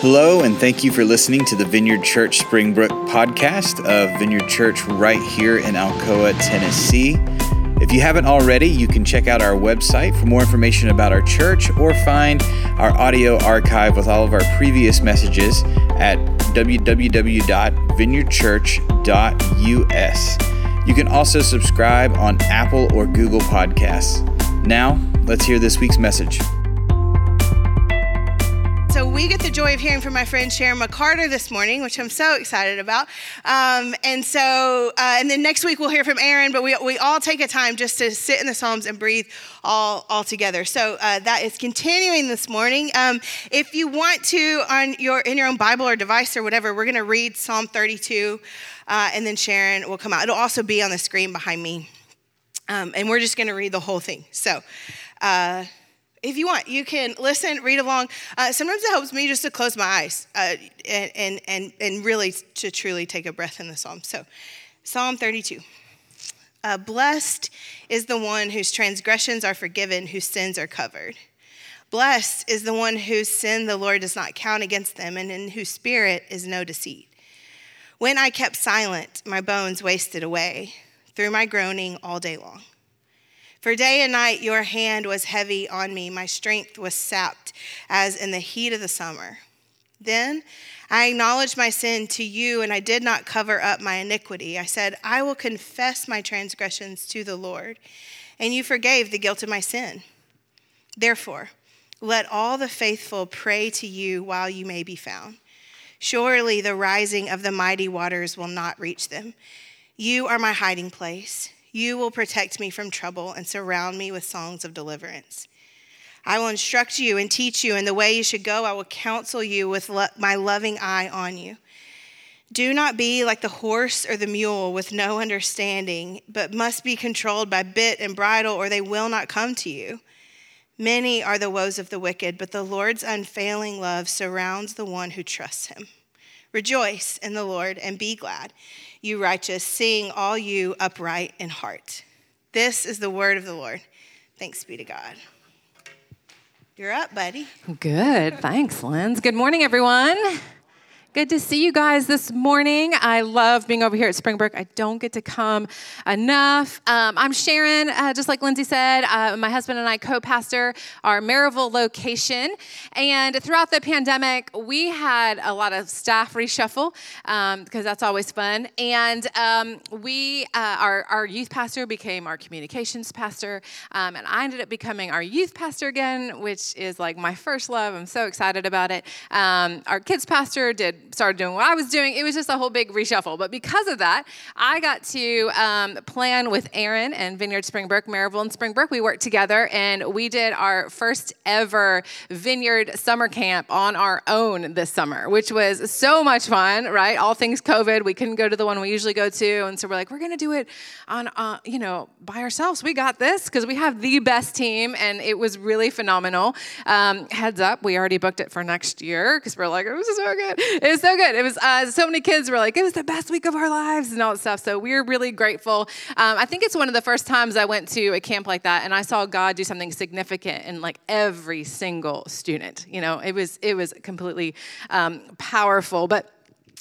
Hello, and thank you for listening to the Vineyard Church Springbrook podcast of Vineyard Church right here in Alcoa, Tennessee. If you haven't already, you can check out our website for more information about our church or find our audio archive with all of our previous messages at www.vineyardchurch.us. You can also subscribe on Apple or Google Podcasts. Now, let's hear this week's message So, we get the joy of hearing from my friend Sharon McCarter this morning, which I'm so excited about. Um, and so, uh, and then next week we'll hear from Aaron, but we, we all take a time just to sit in the Psalms and breathe all, all together. So uh, that is continuing this morning. Um, if you want to, on your, in your own Bible or device or whatever, we're going to read Psalm 32, uh, and then Sharon will come out. It'll also be on the screen behind me. Um, and we're just going to read the whole thing. So, uh, if you want, you can listen, read along. Uh, sometimes it helps me just to close my eyes uh, and, and, and really to truly take a breath in the psalm. So, Psalm 32. Uh, Blessed is the one whose transgressions are forgiven, whose sins are covered. Blessed is the one whose sin the Lord does not count against them, and in whose spirit is no deceit. When I kept silent, my bones wasted away through my groaning all day long. For day and night your hand was heavy on me, my strength was sapped as in the heat of the summer. Then I acknowledged my sin to you, and I did not cover up my iniquity. I said, I will confess my transgressions to the Lord, and you forgave the guilt of my sin. Therefore, let all the faithful pray to you while you may be found. Surely the rising of the mighty waters will not reach them. You are my hiding place. You will protect me from trouble and surround me with songs of deliverance. I will instruct you and teach you in the way you should go. I will counsel you with lo- my loving eye on you. Do not be like the horse or the mule with no understanding, but must be controlled by bit and bridle, or they will not come to you. Many are the woes of the wicked, but the Lord's unfailing love surrounds the one who trusts him. Rejoice in the Lord and be glad you righteous, sing all you upright in heart. This is the word of the Lord. Thanks be to God. You're up, buddy. Good. Thanks, Linz. Good morning, everyone. Good to see you guys this morning. I love being over here at Springbrook. I don't get to come enough. Um, I'm Sharon, uh, just like Lindsay said. Uh, my husband and I co pastor our Maryville location. And throughout the pandemic, we had a lot of staff reshuffle because um, that's always fun. And um, we, uh, our, our youth pastor became our communications pastor. Um, and I ended up becoming our youth pastor again, which is like my first love. I'm so excited about it. Um, our kids pastor did started doing what I was doing. It was just a whole big reshuffle. But because of that, I got to um, plan with Aaron and Vineyard Springbrook, Maryville and Springbrook. We worked together and we did our first ever Vineyard summer camp on our own this summer, which was so much fun, right? All things COVID. We couldn't go to the one we usually go to. And so we're like, we're going to do it on, uh, you know, by ourselves. We got this because we have the best team and it was really phenomenal. Um, heads up, we already booked it for next year because we're like, it was so good. It was so good. It was uh, so many kids were like, it was the best week of our lives and all that stuff. So we're really grateful. Um, I think it's one of the first times I went to a camp like that and I saw God do something significant in like every single student. You know, it was it was completely um, powerful. But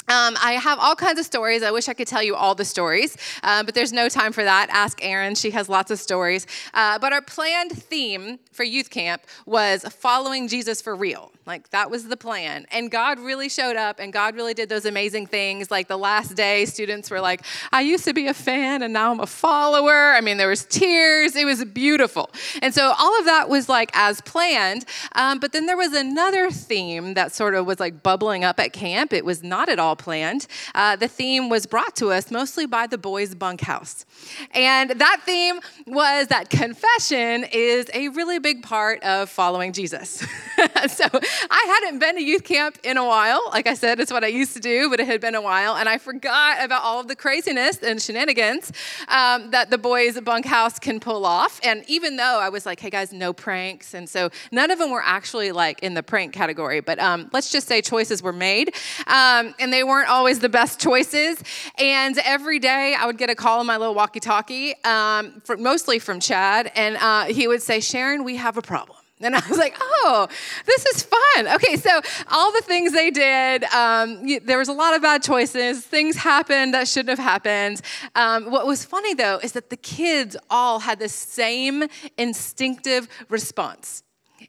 um, I have all kinds of stories. I wish I could tell you all the stories, uh, but there's no time for that. Ask Erin, she has lots of stories. Uh, but our planned theme for youth camp was following Jesus for real. Like that was the plan. And God really showed up and God really did those amazing things. Like the last day, students were like, I used to be a fan and now I'm a follower. I mean, there was tears. It was beautiful. And so all of that was like as planned. Um, but then there was another theme that sort of was like bubbling up at camp. It was not at all planned. Uh, the theme was brought to us mostly by the boys' bunkhouse. And that theme was that confession is a really big part of following Jesus. so I hadn't been to youth camp in a while. Like I said, it's what I used to do, but it had been a while. And I forgot about all of the craziness and shenanigans um, that the boys' bunkhouse can pull off. And even though I was like, hey guys, no pranks. And so none of them were actually like in the prank category, but um, let's just say choices were made. Um, and they weren't always the best choices. And every day I would get a call on my little walkie talkie, um, mostly from Chad, and uh, he would say, Sharon, we have a problem. And I was like, oh, this is fun. Okay, so all the things they did, um, there was a lot of bad choices. Things happened that shouldn't have happened. Um, what was funny though is that the kids all had the same instinctive response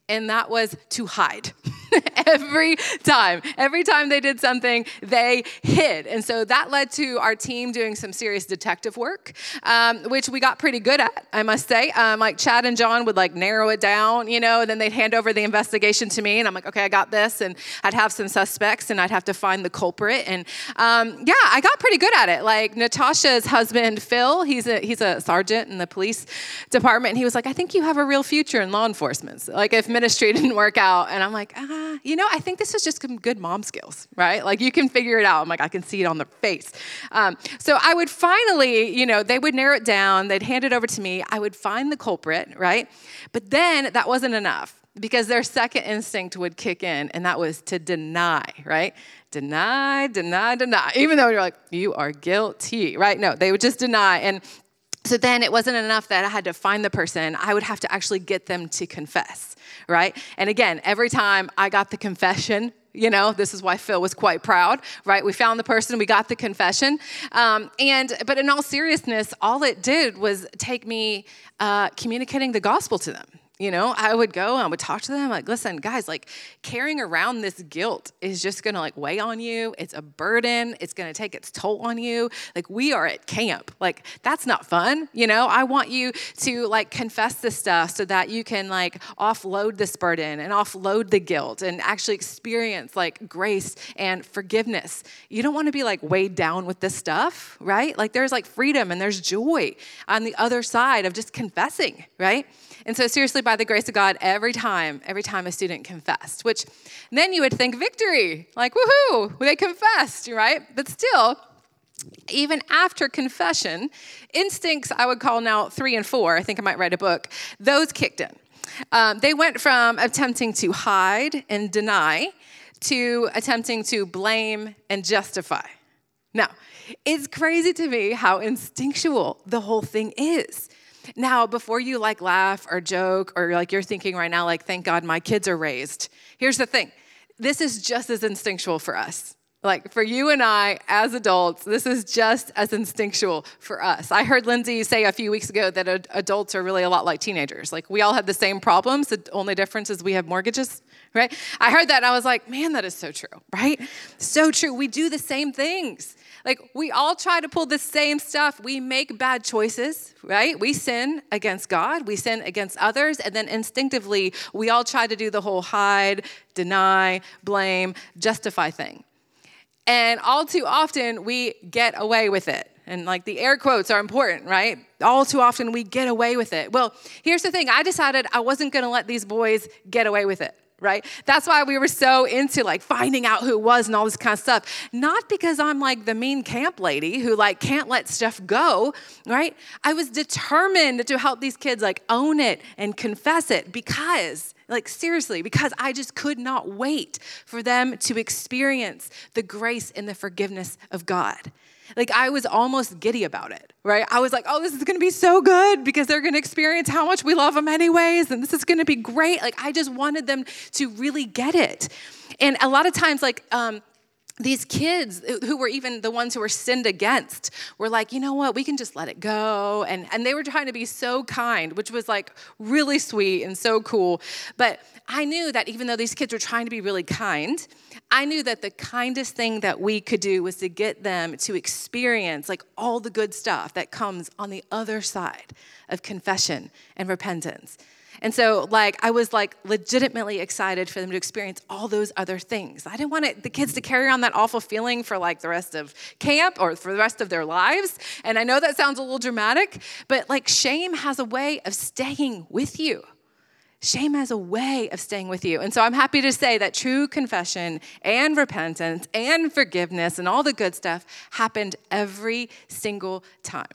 and that was to hide. every time, every time they did something, they hid. And so that led to our team doing some serious detective work, um, which we got pretty good at, I must say. Um, like Chad and John would like narrow it down, you know, and then they'd hand over the investigation to me, and I'm like, okay, I got this. And I'd have some suspects, and I'd have to find the culprit. And um, yeah, I got pretty good at it. Like Natasha's husband, Phil, he's a he's a sergeant in the police department, and he was like, I think you have a real future in law enforcement. So, like if ministry didn't work out. And I'm like, ah, you know, I think this is just some good mom skills, right? Like you can figure it out. I'm like, I can see it on their face. Um, so I would finally, you know, they would narrow it down, they'd hand it over to me. I would find the culprit, right? But then that wasn't enough because their second instinct would kick in, and that was to deny, right? Deny, deny, deny. Even though you're like, you are guilty, right? No, they would just deny. And so then it wasn't enough that I had to find the person, I would have to actually get them to confess, right? And again, every time I got the confession, you know this is why phil was quite proud right? We found the person we got the confession. Um, and but in all seriousness all it did was take me uh, communicating the gospel to them you know, I would go and I would talk to them like, listen, guys, like carrying around this guilt is just gonna like weigh on you. It's a burden. It's gonna take its toll on you. Like we are at camp. Like that's not fun. You know, I want you to like confess this stuff so that you can like offload this burden and offload the guilt and actually experience like grace and forgiveness. You don't wanna be like weighed down with this stuff, right? Like there's like freedom and there's joy on the other side of just confessing, right? And so, seriously, by the grace of God, every time, every time a student confessed, which then you would think victory, like, woohoo, they confessed, right? But still, even after confession, instincts I would call now three and four, I think I might write a book, those kicked in. Um, they went from attempting to hide and deny to attempting to blame and justify. Now, it's crazy to me how instinctual the whole thing is. Now, before you like laugh or joke or like you're thinking right now, like, thank God my kids are raised, here's the thing this is just as instinctual for us. Like for you and I as adults, this is just as instinctual for us. I heard Lindsay say a few weeks ago that adults are really a lot like teenagers. Like we all have the same problems. The only difference is we have mortgages, right? I heard that and I was like, man, that is so true, right? So true. We do the same things. Like, we all try to pull the same stuff. We make bad choices, right? We sin against God, we sin against others, and then instinctively, we all try to do the whole hide, deny, blame, justify thing. And all too often, we get away with it. And like the air quotes are important, right? All too often, we get away with it. Well, here's the thing I decided I wasn't gonna let these boys get away with it right? That's why we were so into like finding out who it was and all this kind of stuff. Not because I'm like the mean camp lady who like can't let stuff go, right? I was determined to help these kids like own it and confess it because like seriously because i just could not wait for them to experience the grace and the forgiveness of god like I was almost giddy about it, right? I was like, oh, this is gonna be so good because they're gonna experience how much we love them anyways, and this is gonna be great. Like I just wanted them to really get it. And a lot of times, like, um, these kids who were even the ones who were sinned against were like, you know what, we can just let it go. And, and they were trying to be so kind, which was like really sweet and so cool. But I knew that even though these kids were trying to be really kind, I knew that the kindest thing that we could do was to get them to experience like all the good stuff that comes on the other side of confession and repentance. And so, like, I was like legitimately excited for them to experience all those other things. I didn't want it, the kids to carry on that awful feeling for like the rest of camp or for the rest of their lives. And I know that sounds a little dramatic, but like, shame has a way of staying with you. Shame has a way of staying with you. And so I'm happy to say that true confession and repentance and forgiveness and all the good stuff happened every single time.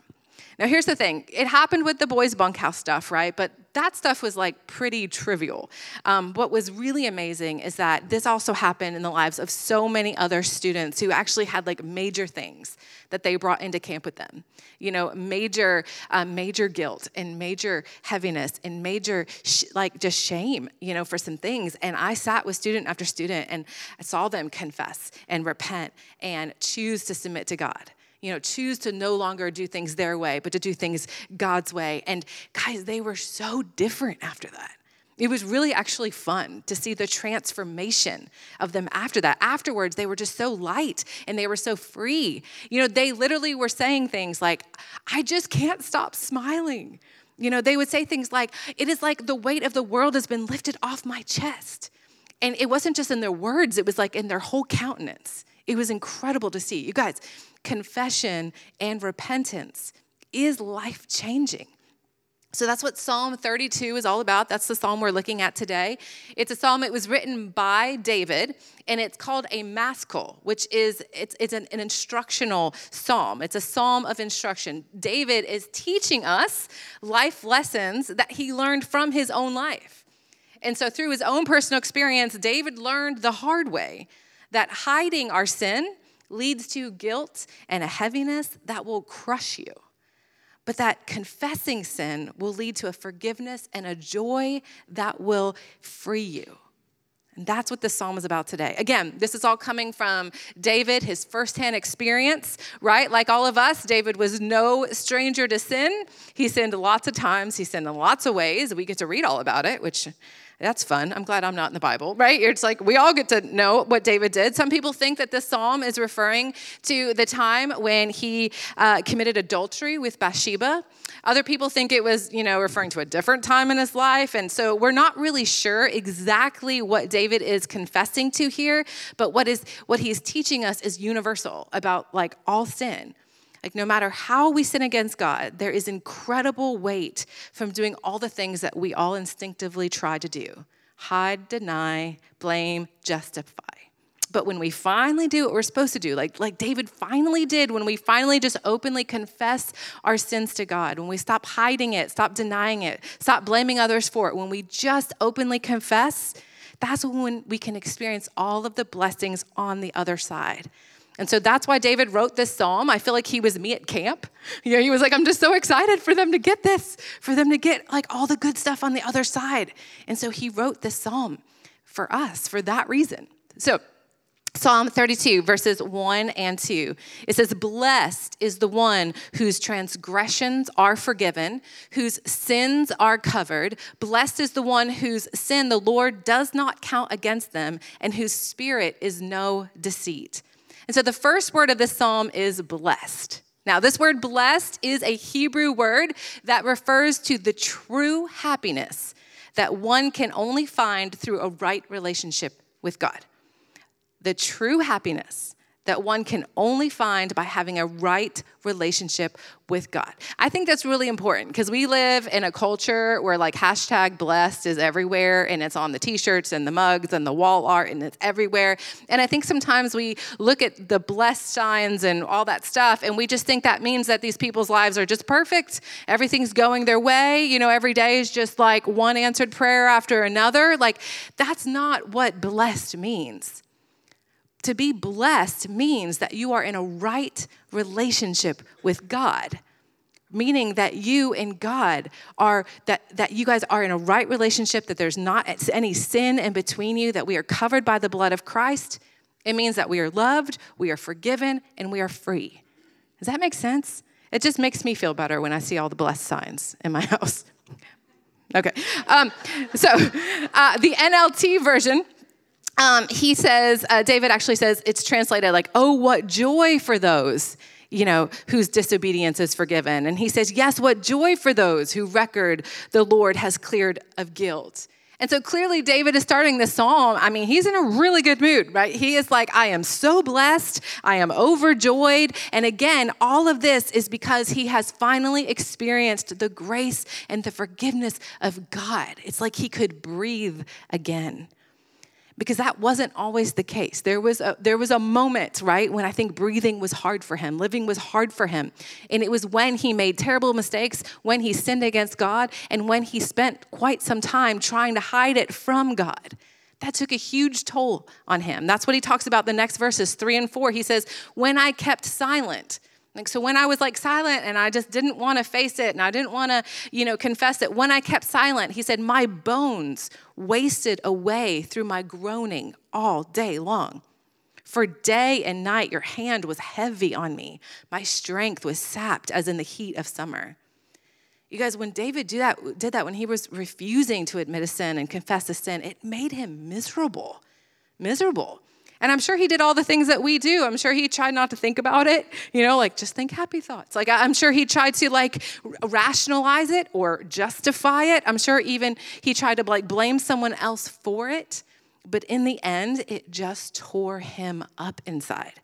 Now, here's the thing it happened with the boys' bunkhouse stuff, right? But that stuff was like pretty trivial. Um, what was really amazing is that this also happened in the lives of so many other students who actually had like major things that they brought into camp with them. You know, major, uh, major guilt and major heaviness and major sh- like just shame. You know, for some things. And I sat with student after student and I saw them confess and repent and choose to submit to God you know, choose to no longer do things their way, but to do things God's way. And guys, they were so different after that. It was really actually fun to see the transformation of them after that. Afterwards, they were just so light and they were so free. You know, they literally were saying things like, I just can't stop smiling. You know, they would say things like, It is like the weight of the world has been lifted off my chest. And it wasn't just in their words, it was like in their whole countenance. It was incredible to see. You guys, confession and repentance is life changing. So that's what Psalm 32 is all about. That's the psalm we're looking at today. It's a psalm. It was written by David, and it's called a maskil, which is it's, it's an, an instructional psalm. It's a psalm of instruction. David is teaching us life lessons that he learned from his own life. And so through his own personal experience, David learned the hard way that hiding our sin leads to guilt and a heaviness that will crush you. But that confessing sin will lead to a forgiveness and a joy that will free you. And that's what this psalm is about today. Again, this is all coming from David, his firsthand experience, right? Like all of us, David was no stranger to sin. He sinned lots of times, he sinned in lots of ways. We get to read all about it, which that's fun. I'm glad I'm not in the Bible, right? It's like we all get to know what David did. Some people think that this psalm is referring to the time when he uh, committed adultery with Bathsheba. Other people think it was, you know, referring to a different time in his life. And so we're not really sure exactly what David is confessing to here, but what is what he's teaching us is universal about like all sin. Like, no matter how we sin against God, there is incredible weight from doing all the things that we all instinctively try to do hide, deny, blame, justify. But when we finally do what we're supposed to do, like, like David finally did, when we finally just openly confess our sins to God, when we stop hiding it, stop denying it, stop blaming others for it, when we just openly confess, that's when we can experience all of the blessings on the other side. And so that's why David wrote this psalm. I feel like he was me at camp. You know, he was like, I'm just so excited for them to get this, for them to get like all the good stuff on the other side. And so he wrote this psalm for us for that reason. So, Psalm 32, verses 1 and 2. It says, Blessed is the one whose transgressions are forgiven, whose sins are covered. Blessed is the one whose sin the Lord does not count against them, and whose spirit is no deceit. And so the first word of this psalm is blessed. Now, this word blessed is a Hebrew word that refers to the true happiness that one can only find through a right relationship with God. The true happiness that one can only find by having a right relationship with God. I think that's really important because we live in a culture where like hashtag blessed is everywhere and it's on the t-shirts and the mugs and the wall art and it's everywhere. And I think sometimes we look at the blessed signs and all that stuff and we just think that means that these people's lives are just perfect. Everything's going their way. You know, every day is just like one answered prayer after another. Like that's not what blessed means. To be blessed means that you are in a right relationship with God meaning that you and God are that that you guys are in a right relationship that there's not any sin in between you that we are covered by the blood of Christ. It means that we are loved we are forgiven and we are free. Does that make sense? It just makes me feel better when I see all the blessed signs in my house. Okay. Um, so uh, the NLT version um, he says, uh, David actually says, it's translated like, oh, what joy for those, you know, whose disobedience is forgiven. And he says, yes, what joy for those who record the Lord has cleared of guilt. And so clearly, David is starting this psalm. I mean, he's in a really good mood, right? He is like, I am so blessed. I am overjoyed. And again, all of this is because he has finally experienced the grace and the forgiveness of God. It's like he could breathe again. Because that wasn't always the case. There was a, there was a moment, right, when I think breathing was hard for him, living was hard for him. And it was when he made terrible mistakes, when he sinned against God, and when he spent quite some time trying to hide it from God. That took a huge toll on him. That's what he talks about the next verses, three and four. He says, When I kept silent, like, so when I was like silent and I just didn't want to face it and I didn't want to, you know, confess it, when I kept silent, he said, my bones wasted away through my groaning all day long. For day and night, your hand was heavy on me. My strength was sapped as in the heat of summer. You guys, when David did that, did that, when he was refusing to admit a sin and confess a sin, it made him miserable. Miserable. And I'm sure he did all the things that we do. I'm sure he tried not to think about it, you know, like just think happy thoughts. Like I'm sure he tried to like rationalize it or justify it. I'm sure even he tried to like blame someone else for it. But in the end, it just tore him up inside.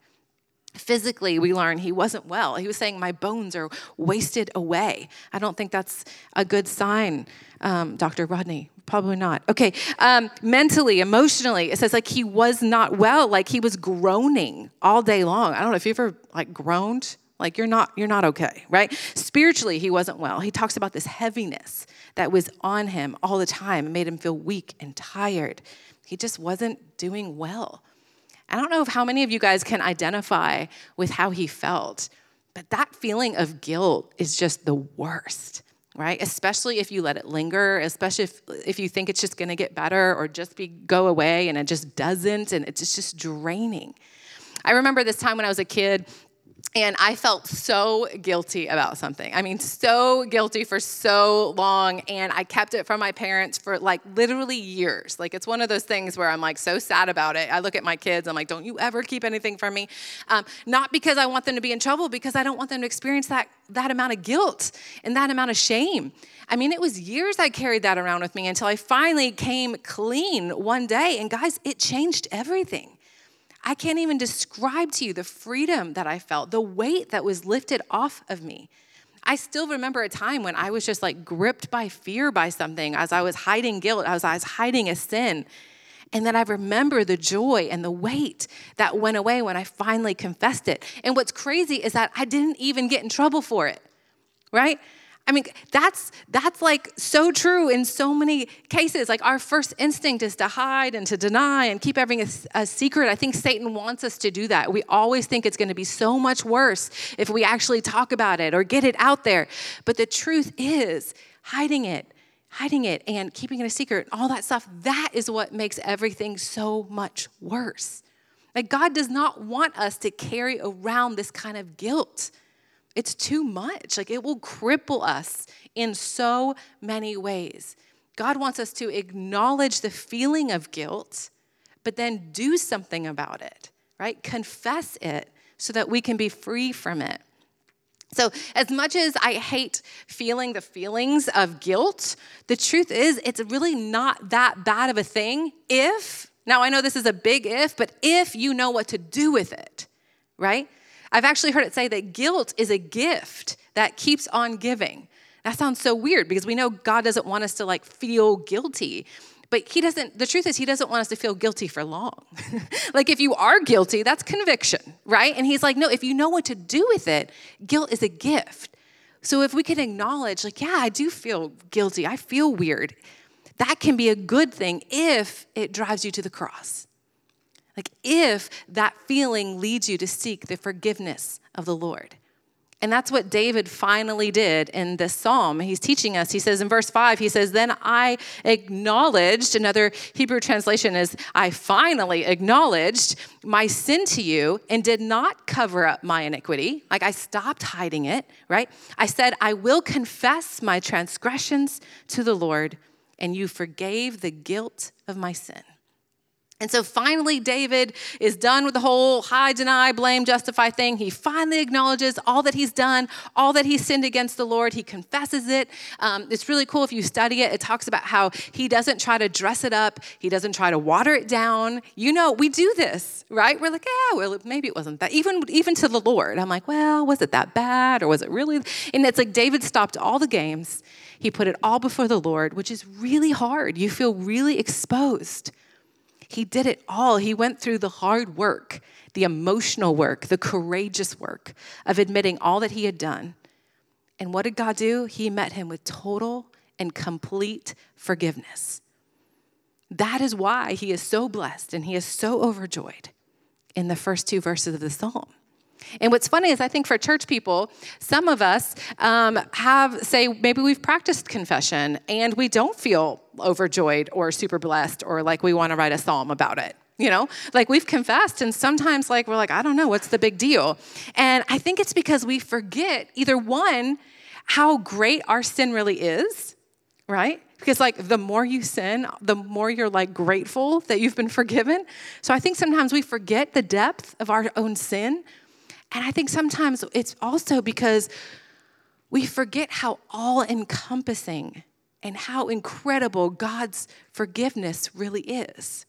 Physically, we learn he wasn't well. He was saying, My bones are wasted away. I don't think that's a good sign, um, Dr. Rodney. Probably not. Okay. Um, mentally, emotionally, it says like he was not well, like he was groaning all day long. I don't know if you ever like groaned. Like you're not you're not okay, right? Spiritually, he wasn't well. He talks about this heaviness that was on him all the time. It made him feel weak and tired. He just wasn't doing well. I don't know if how many of you guys can identify with how he felt, but that feeling of guilt is just the worst right? Especially if you let it linger, especially if, if you think it's just gonna get better or just be go away and it just doesn't and it's just draining. I remember this time when I was a kid and I felt so guilty about something. I mean, so guilty for so long. And I kept it from my parents for like literally years. Like, it's one of those things where I'm like so sad about it. I look at my kids, I'm like, don't you ever keep anything from me. Um, not because I want them to be in trouble, because I don't want them to experience that, that amount of guilt and that amount of shame. I mean, it was years I carried that around with me until I finally came clean one day. And guys, it changed everything. I can't even describe to you the freedom that I felt, the weight that was lifted off of me. I still remember a time when I was just like gripped by fear by something as I was hiding guilt, as I was hiding a sin. And then I remember the joy and the weight that went away when I finally confessed it. And what's crazy is that I didn't even get in trouble for it, right? I mean, that's that's like so true in so many cases. Like our first instinct is to hide and to deny and keep everything a, a secret. I think Satan wants us to do that. We always think it's going to be so much worse if we actually talk about it or get it out there. But the truth is, hiding it, hiding it and keeping it a secret, all that stuff, that is what makes everything so much worse. Like God does not want us to carry around this kind of guilt. It's too much. Like it will cripple us in so many ways. God wants us to acknowledge the feeling of guilt, but then do something about it, right? Confess it so that we can be free from it. So, as much as I hate feeling the feelings of guilt, the truth is it's really not that bad of a thing if, now I know this is a big if, but if you know what to do with it, right? I've actually heard it say that guilt is a gift that keeps on giving. That sounds so weird because we know God doesn't want us to like feel guilty. But he doesn't, the truth is, he doesn't want us to feel guilty for long. like, if you are guilty, that's conviction, right? And he's like, no, if you know what to do with it, guilt is a gift. So, if we can acknowledge, like, yeah, I do feel guilty, I feel weird, that can be a good thing if it drives you to the cross. Like, if that feeling leads you to seek the forgiveness of the Lord. And that's what David finally did in this psalm. He's teaching us. He says in verse 5, he says, Then I acknowledged, another Hebrew translation is, I finally acknowledged my sin to you and did not cover up my iniquity. Like I stopped hiding it, right? I said, I will confess my transgressions to the Lord, and you forgave the guilt of my sin. And so finally, David is done with the whole hide, deny, blame, justify thing. He finally acknowledges all that he's done, all that he's sinned against the Lord. He confesses it. Um, it's really cool if you study it. It talks about how he doesn't try to dress it up, he doesn't try to water it down. You know, we do this, right? We're like, yeah, well, maybe it wasn't that. Even, even to the Lord, I'm like, well, was it that bad or was it really? And it's like David stopped all the games. He put it all before the Lord, which is really hard. You feel really exposed. He did it all. He went through the hard work, the emotional work, the courageous work of admitting all that he had done. And what did God do? He met him with total and complete forgiveness. That is why he is so blessed and he is so overjoyed in the first two verses of the psalm. And what's funny is, I think for church people, some of us um, have, say, maybe we've practiced confession and we don't feel overjoyed or super blessed or like we want to write a psalm about it. You know, like we've confessed, and sometimes, like, we're like, I don't know, what's the big deal? And I think it's because we forget either one, how great our sin really is, right? Because, like, the more you sin, the more you're like grateful that you've been forgiven. So I think sometimes we forget the depth of our own sin and I think sometimes it's also because we forget how all encompassing and how incredible God's forgiveness really is.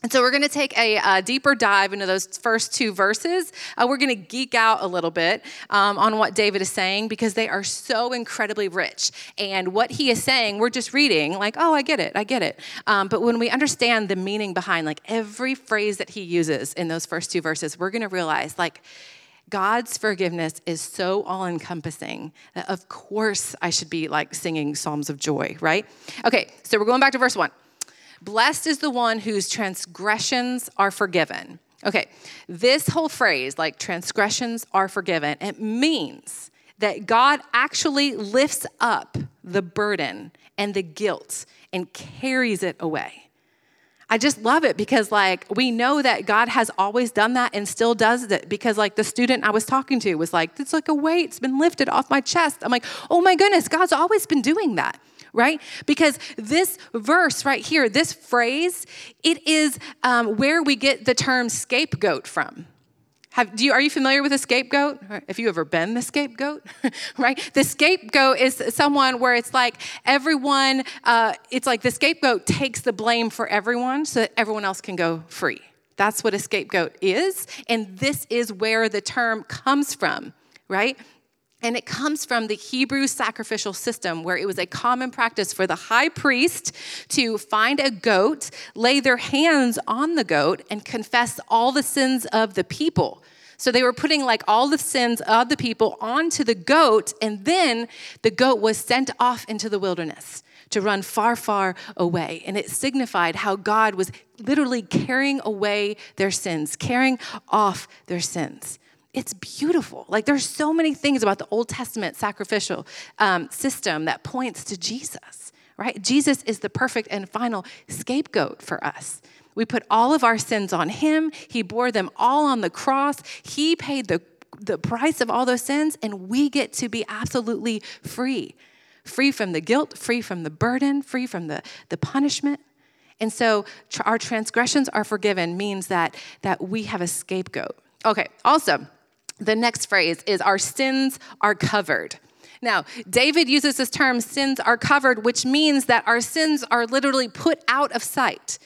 And so we're going to take a, a, deeper dive into those first two verses. Uh, we're going to geek out a little bit um, on what David is saying because they are so incredibly rich. And what he is saying, we're just reading, like, oh, I get it, I get it. Um, but when we understand the meaning behind like every phrase that he uses in those first two verses, we're going to realize like God's forgiveness is so all encompassing that, of course, I should be like singing Psalms of joy, right? Okay, so we're going back to verse one. Blessed is the one whose transgressions are forgiven. Okay, this whole phrase, like transgressions are forgiven, it means that God actually lifts up the burden and the guilt and carries it away. I just love it because, like, we know that God has always done that and still does it. Because, like, the student I was talking to was like, it's like a weight's been lifted off my chest. I'm like, oh my goodness, God's always been doing that right? Because this verse right here, this phrase, it is um, where we get the term scapegoat from. Have, do you, are you familiar with a scapegoat? If you ever been the scapegoat, right? The scapegoat is someone where it's like everyone, uh, it's like the scapegoat takes the blame for everyone so that everyone else can go free. That's what a scapegoat is. And this is where the term comes from, right? And it comes from the Hebrew sacrificial system, where it was a common practice for the high priest to find a goat, lay their hands on the goat, and confess all the sins of the people. So they were putting like all the sins of the people onto the goat, and then the goat was sent off into the wilderness to run far, far away. And it signified how God was literally carrying away their sins, carrying off their sins it's beautiful. Like there's so many things about the Old Testament sacrificial um, system that points to Jesus, right? Jesus is the perfect and final scapegoat for us. We put all of our sins on him. He bore them all on the cross. He paid the, the price of all those sins, and we get to be absolutely free free from the guilt, free from the burden, free from the, the punishment. And so tr- our transgressions are forgiven means that, that we have a scapegoat. Okay, also, the next phrase is our sins are covered. Now, David uses this term, sins are covered, which means that our sins are literally put out of sight.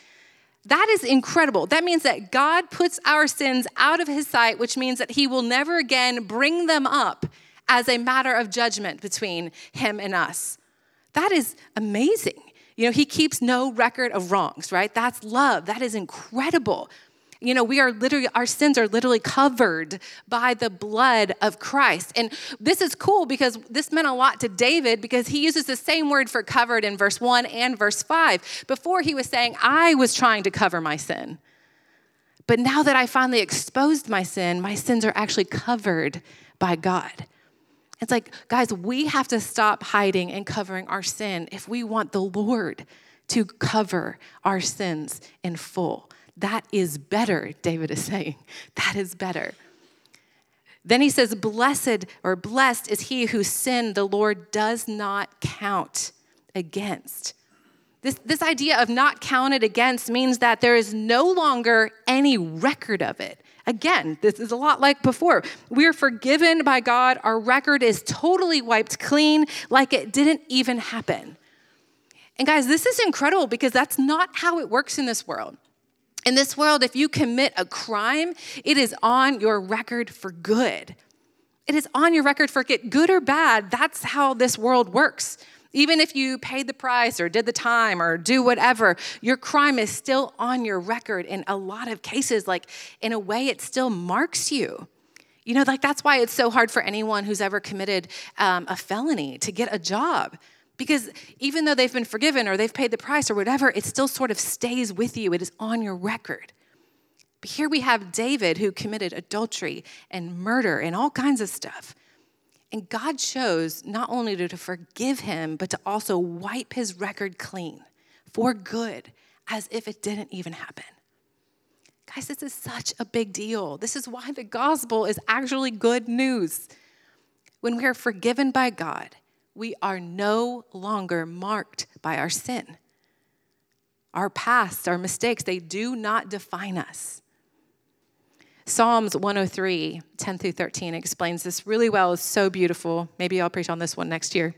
That is incredible. That means that God puts our sins out of his sight, which means that he will never again bring them up as a matter of judgment between him and us. That is amazing. You know, he keeps no record of wrongs, right? That's love. That is incredible. You know, we are literally, our sins are literally covered by the blood of Christ. And this is cool because this meant a lot to David because he uses the same word for covered in verse 1 and verse 5. Before he was saying, I was trying to cover my sin. But now that I finally exposed my sin, my sins are actually covered by God. It's like, guys, we have to stop hiding and covering our sin if we want the Lord to cover our sins in full. That is better, David is saying. That is better. Then he says, Blessed or blessed is he whose sin the Lord does not count against. This, this idea of not counted against means that there is no longer any record of it. Again, this is a lot like before. We are forgiven by God. Our record is totally wiped clean, like it didn't even happen. And guys, this is incredible because that's not how it works in this world. In this world, if you commit a crime, it is on your record for good. It is on your record for good, good or bad. That's how this world works. Even if you paid the price or did the time or do whatever, your crime is still on your record in a lot of cases. Like, in a way, it still marks you. You know, like that's why it's so hard for anyone who's ever committed um, a felony to get a job. Because even though they've been forgiven or they've paid the price or whatever, it still sort of stays with you. It is on your record. But here we have David who committed adultery and murder and all kinds of stuff. And God chose not only to forgive him, but to also wipe his record clean for good, as if it didn't even happen. Guys, this is such a big deal. This is why the gospel is actually good news. When we are forgiven by God, we are no longer marked by our sin. Our past, our mistakes, they do not define us. Psalms 103, 10 through 13 explains this really well. It's so beautiful. Maybe I'll preach on this one next year.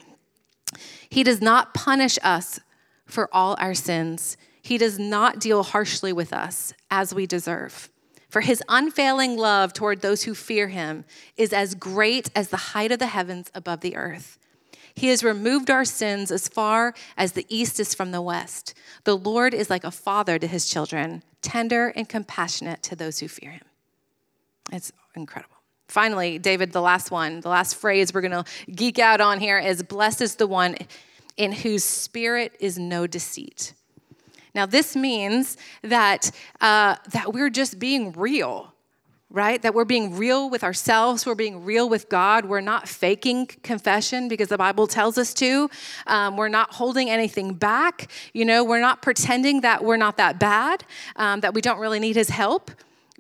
He does not punish us for all our sins. He does not deal harshly with us as we deserve. For his unfailing love toward those who fear him is as great as the height of the heavens above the earth. He has removed our sins as far as the east is from the west. The Lord is like a father to his children, tender and compassionate to those who fear him. It's incredible. Finally, David, the last one, the last phrase we're going to geek out on here is Blessed is the one in whose spirit is no deceit. Now, this means that, uh, that we're just being real, right? That we're being real with ourselves, we're being real with God. We're not faking confession because the Bible tells us to. Um, we're not holding anything back. You know, we're not pretending that we're not that bad, um, that we don't really need His help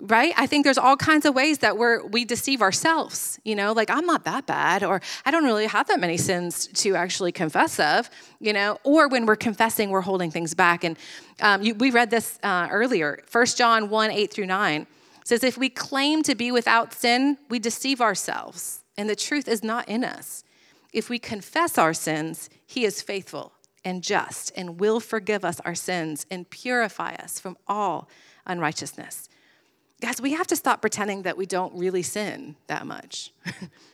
right i think there's all kinds of ways that we're we deceive ourselves you know like i'm not that bad or i don't really have that many sins to actually confess of you know or when we're confessing we're holding things back and um, you, we read this uh, earlier 1 john 1 8 through 9 says if we claim to be without sin we deceive ourselves and the truth is not in us if we confess our sins he is faithful and just and will forgive us our sins and purify us from all unrighteousness guys, we have to stop pretending that we don't really sin that much.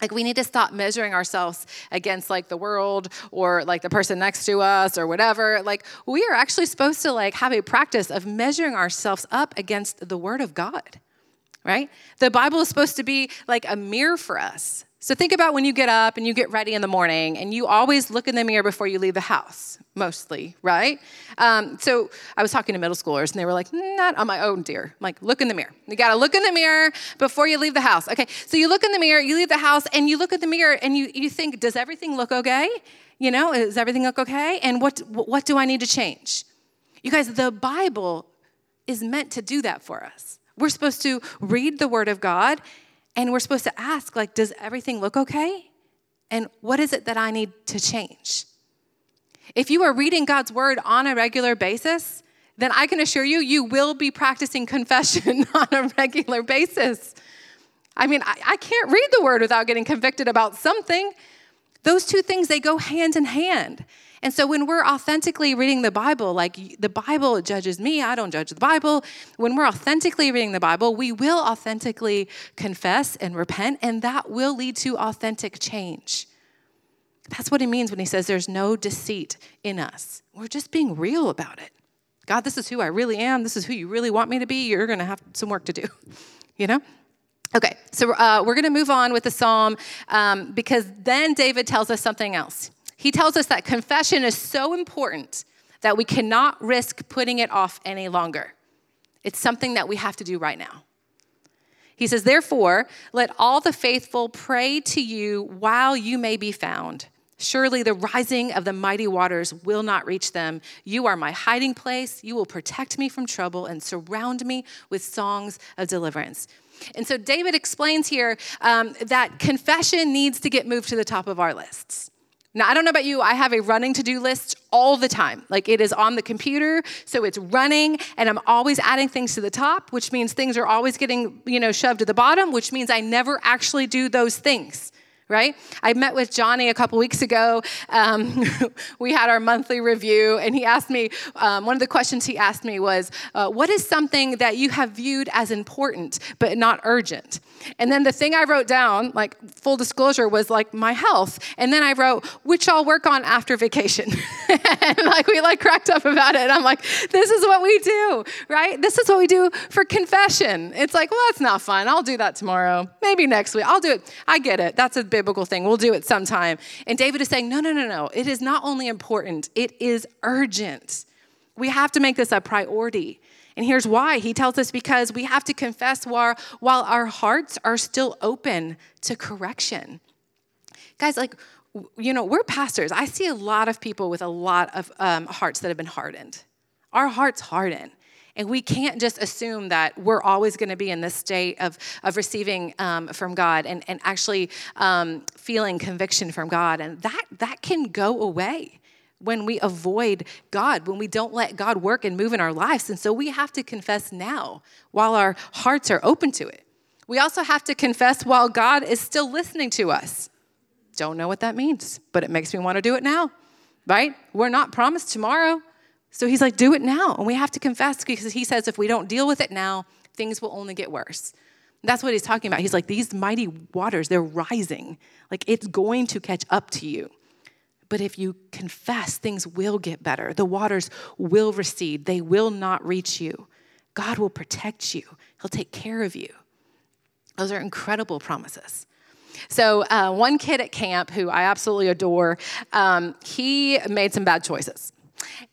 like we need to stop measuring ourselves against like the world or like the person next to us or whatever. Like we are actually supposed to like have a practice of measuring ourselves up against the word of god right? The bible is supposed to be like a mirror for us so think about when you get up and you get ready in the morning, and you always look in the mirror before you leave the house, mostly, right? Um, so I was talking to middle schoolers, and they were like, "Not on my own, dear." I'm like, look in the mirror. You got to look in the mirror before you leave the house. Okay, so you look in the mirror, you leave the house, and you look at the mirror, and you you think, does everything look okay? You know, does everything look okay? And what what do I need to change? You guys, the Bible is meant to do that for us. We're supposed to read the Word of God and we're supposed to ask, like, does everything look okay? And what is it that I need to change? If you are reading God's word on a regular basis, then I can assure you, you will be practicing confession on a regular basis. I mean, I, I, can't read the word without getting convicted about something. Those two things, they go hand in hand. And so when we're authentically reading the Bible, like the Bible judges me, I don't judge the Bible. When we're authentically reading the Bible, we will authentically confess and repent, and that will lead to authentic change. That's what he means when he says there's no deceit in us. We're just being real about it. God, this is who I really am. This is who you really want me to be. You're going to have some work to do, you know? Okay, so uh, we're going to move on with the psalm um, because then David tells us something else. He tells us that confession is so important that we cannot risk putting it off any longer. It's something that we have to do right now. He says, Therefore, let all the faithful pray to you while you may be found. Surely the rising of the mighty waters will not reach them. You are my hiding place. You will protect me from trouble and surround me with songs of deliverance. And so David explains here um, that confession needs to get moved to the top of our lists. Now, I don't know about you, I have a running to do list all the time. Like it is on the computer, so it's running, and I'm always adding things to the top, which means things are always getting, you know, shoved to the bottom, which means I never actually do those things, right? I met with Johnny a couple weeks ago. Um, we had our monthly review, and he asked me um, one of the questions he asked me was, uh, What is something that you have viewed as important but not urgent? And then the thing I wrote down, like full disclosure, was like my health. And then I wrote, which I'll work on after vacation. and like we like cracked up about it. I'm like, this is what we do, right? This is what we do for confession. It's like, well, that's not fun. I'll do that tomorrow. Maybe next week. I'll do it. I get it. That's a biblical thing. We'll do it sometime. And David is saying, no, no, no, no. It is not only important, it is urgent. We have to make this a priority. And here's why. He tells us because we have to confess while, while our hearts are still open to correction. Guys, like, you know, we're pastors. I see a lot of people with a lot of um, hearts that have been hardened. Our hearts harden. And we can't just assume that we're always going to be in this state of, of receiving um, from God and, and actually um, feeling conviction from God. And that, that can go away when we avoid God, when we don't let God work and move in our lives. And so we have to confess now while our hearts are open to it. We also have to confess while God is still listening to us. Don't know what that means, but it makes me want to do it now, right? We're not promised tomorrow. So he's like, do it now. And we have to confess because he says if we don't deal with it now, things will only get worse. That's what he's talking about. He's like, these mighty waters, they're rising. Like it's going to catch up to you. But if you confess, things will get better. The waters will recede, they will not reach you. God will protect you, He'll take care of you. Those are incredible promises. So, uh, one kid at camp who I absolutely adore, um, he made some bad choices.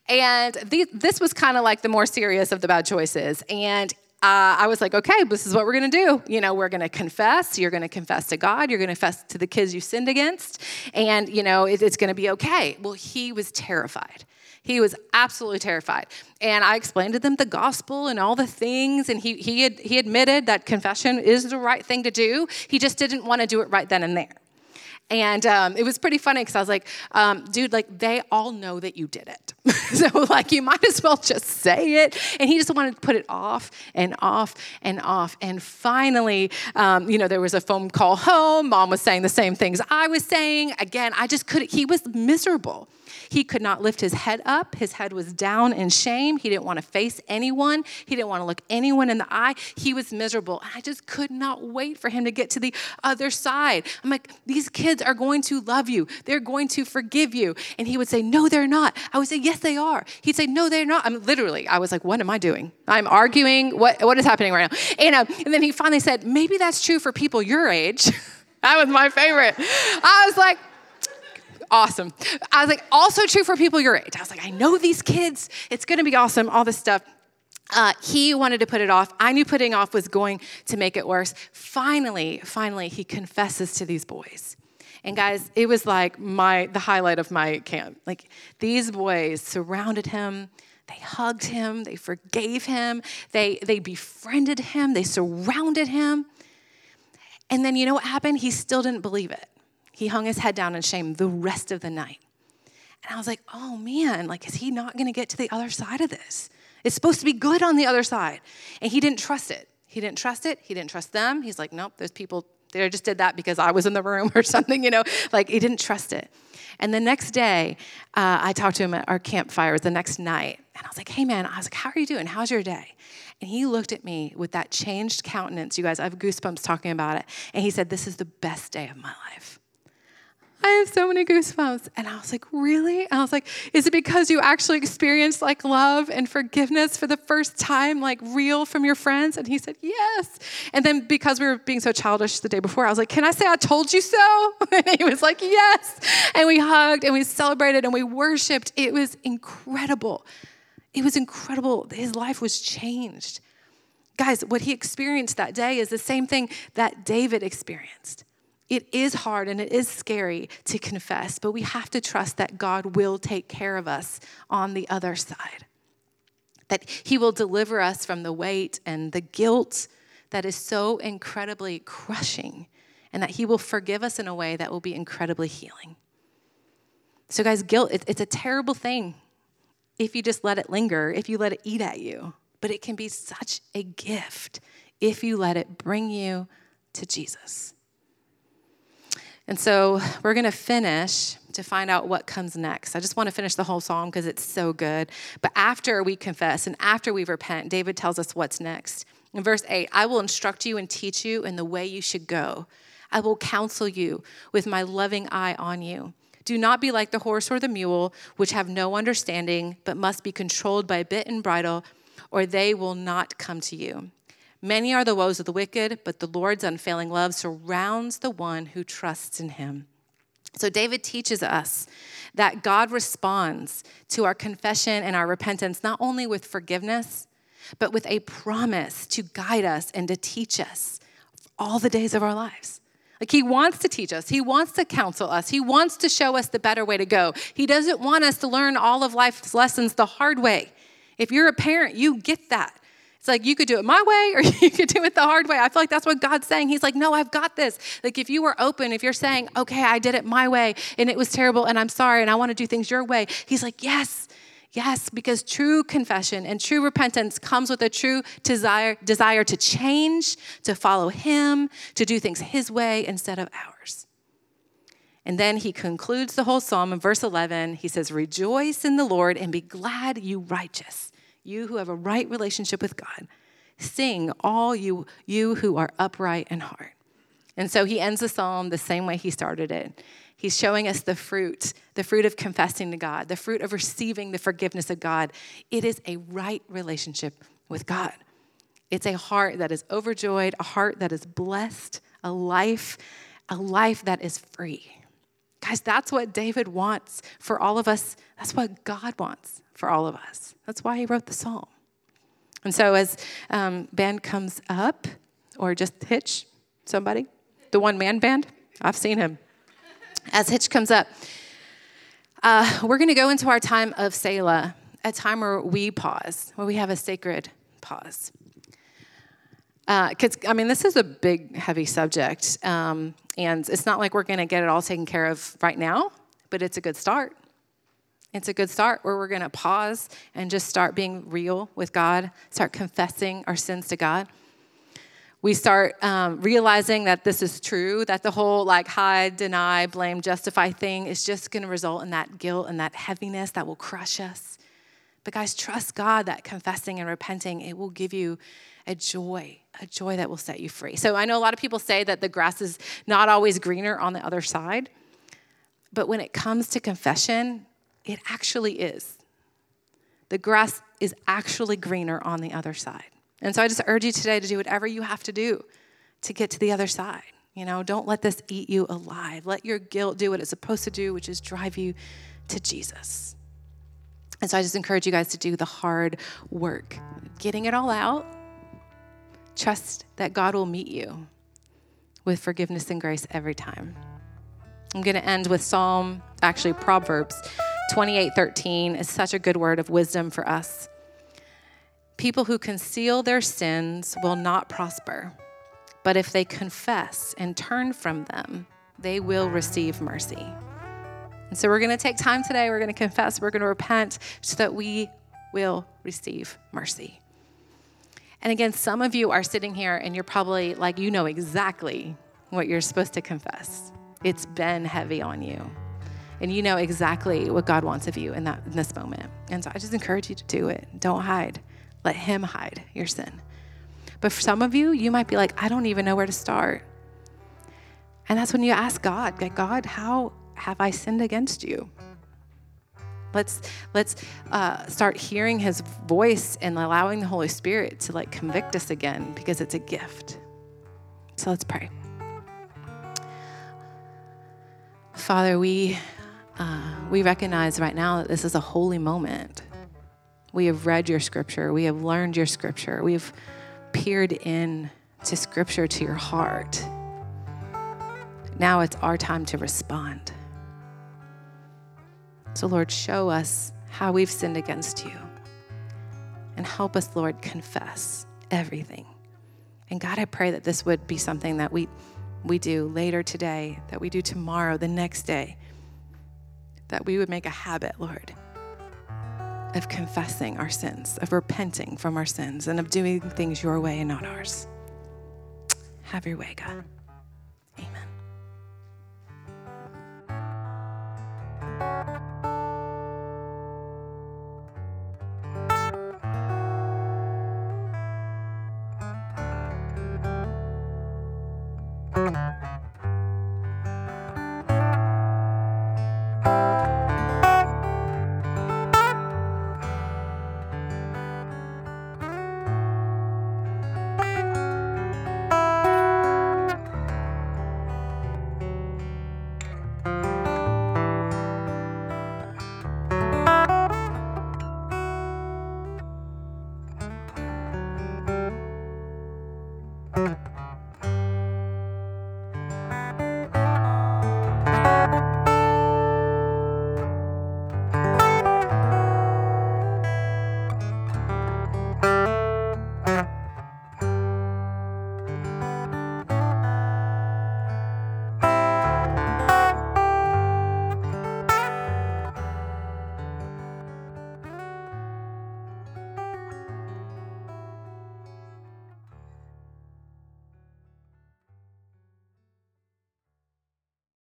And the, this was kind of like the more serious of the bad choices. And uh, I was like, okay, this is what we're gonna do. You know, we're gonna confess. You're gonna confess to God. You're gonna confess to the kids you sinned against, and you know it, it's gonna be okay. Well, he was terrified. He was absolutely terrified, and I explained to them the gospel and all the things, and he he had, he admitted that confession is the right thing to do. He just didn't want to do it right then and there. And um, it was pretty funny because I was like, um, dude, like they all know that you did it. so, like, you might as well just say it. And he just wanted to put it off and off and off. And finally, um, you know, there was a phone call home. Mom was saying the same things I was saying. Again, I just couldn't, he was miserable. He could not lift his head up. His head was down in shame. He didn't want to face anyone. He didn't want to look anyone in the eye. He was miserable. I just could not wait for him to get to the other side. I'm like, these kids are going to love you. They're going to forgive you. And he would say, No, they're not. I would say, Yes, they are. He'd say, No, they're not. I'm literally, I was like, What am I doing? I'm arguing. What, what is happening right now? And, uh, and then he finally said, Maybe that's true for people your age. that was my favorite. I was like, awesome. I was like, also true for people your age. I was like, I know these kids. It's going to be awesome, all this stuff. Uh, he wanted to put it off. I knew putting off was going to make it worse. Finally, finally, he confesses to these boys. And guys, it was like my the highlight of my camp. Like these boys surrounded him, they hugged him, they forgave him, they they befriended him, they surrounded him. And then you know what happened? He still didn't believe it he hung his head down in shame the rest of the night. And I was like, oh man, like, is he not gonna get to the other side of this? It's supposed to be good on the other side. And he didn't trust it. He didn't trust it. He didn't trust them. He's like, nope, those people, they just did that because I was in the room or something, you know? Like, he didn't trust it. And the next day, uh, I talked to him at our campfires the next night. And I was like, hey man, I was like, how are you doing? How's your day? And he looked at me with that changed countenance. You guys, I have goosebumps talking about it. And he said, this is the best day of my life. I have so many goosebumps. And I was like, really? And I was like, is it because you actually experienced like love and forgiveness for the first time, like real from your friends? And he said, yes. And then because we were being so childish the day before, I was like, can I say I told you so? And he was like, yes. And we hugged and we celebrated and we worshiped. It was incredible. It was incredible. His life was changed. Guys, what he experienced that day is the same thing that David experienced. It is hard and it is scary to confess, but we have to trust that God will take care of us on the other side. That He will deliver us from the weight and the guilt that is so incredibly crushing, and that He will forgive us in a way that will be incredibly healing. So, guys, guilt, it's a terrible thing if you just let it linger, if you let it eat at you, but it can be such a gift if you let it bring you to Jesus. And so we're going to finish to find out what comes next. I just want to finish the whole psalm because it's so good. But after we confess and after we repent, David tells us what's next. In verse 8, I will instruct you and teach you in the way you should go. I will counsel you with my loving eye on you. Do not be like the horse or the mule, which have no understanding, but must be controlled by bit and bridle, or they will not come to you. Many are the woes of the wicked, but the Lord's unfailing love surrounds the one who trusts in him. So, David teaches us that God responds to our confession and our repentance not only with forgiveness, but with a promise to guide us and to teach us all the days of our lives. Like he wants to teach us, he wants to counsel us, he wants to show us the better way to go. He doesn't want us to learn all of life's lessons the hard way. If you're a parent, you get that. It's like you could do it my way or you could do it the hard way. I feel like that's what God's saying. He's like, no, I've got this. Like if you were open, if you're saying, okay, I did it my way and it was terrible and I'm sorry and I want to do things your way, He's like, yes. Yes, because true confession and true repentance comes with a true desire, desire to change, to follow Him, to do things His way instead of ours. And then he concludes the whole psalm in verse 11. He says, Rejoice in the Lord and be glad, you righteous you who have a right relationship with God. Sing, all you, you who are upright in heart. And so he ends the psalm the same way he started it. He's showing us the fruit, the fruit of confessing to God, the fruit of receiving the forgiveness of God. It is a right relationship with God. It's a heart that is overjoyed, a heart that is blessed, a life, a life that is free. Guys, that's what David wants for all of us. That's what God wants for all of us. That's why he wrote the psalm. And so, as um, band comes up, or just Hitch, somebody, the one man band, I've seen him. As Hitch comes up, uh, we're going to go into our time of Selah, a time where we pause, where we have a sacred pause. Because, uh, I mean, this is a big, heavy subject. Um, and it's not like we're going to get it all taken care of right now, but it's a good start. It's a good start where we're going to pause and just start being real with God, start confessing our sins to God. We start um, realizing that this is true, that the whole like hide, deny, blame, justify thing is just going to result in that guilt and that heaviness that will crush us. But guys, trust God that confessing and repenting, it will give you a joy, a joy that will set you free. So I know a lot of people say that the grass is not always greener on the other side. But when it comes to confession, it actually is. The grass is actually greener on the other side. And so I just urge you today to do whatever you have to do to get to the other side. You know, don't let this eat you alive. Let your guilt do what it's supposed to do, which is drive you to Jesus. And so I just encourage you guys to do the hard work, getting it all out. Trust that God will meet you with forgiveness and grace every time. I'm going to end with Psalm, actually, Proverbs 28:13 is such a good word of wisdom for us. People who conceal their sins will not prosper, but if they confess and turn from them, they will receive mercy. And so we're going to take time today, we're going to confess, we're going to repent so that we will receive mercy. And again, some of you are sitting here and you're probably like, you know exactly what you're supposed to confess. It's been heavy on you and you know exactly what God wants of you in that in this moment. And so I just encourage you to do it. Don't hide. Let him hide your sin. But for some of you, you might be like, I don't even know where to start. And that's when you ask God, like, God, how have I sinned against you? Let's let's uh, start hearing His voice and allowing the Holy Spirit to like convict us again because it's a gift. So let's pray. Father, we uh, we recognize right now that this is a holy moment. We have read your scripture, we have learned your scripture, we've peered in to scripture to your heart. Now it's our time to respond. So, Lord, show us how we've sinned against you. And help us, Lord, confess everything. And God, I pray that this would be something that we, we do later today, that we do tomorrow, the next day that we would make a habit, Lord, of confessing our sins, of repenting from our sins, and of doing things your way and not ours. Have your way, God.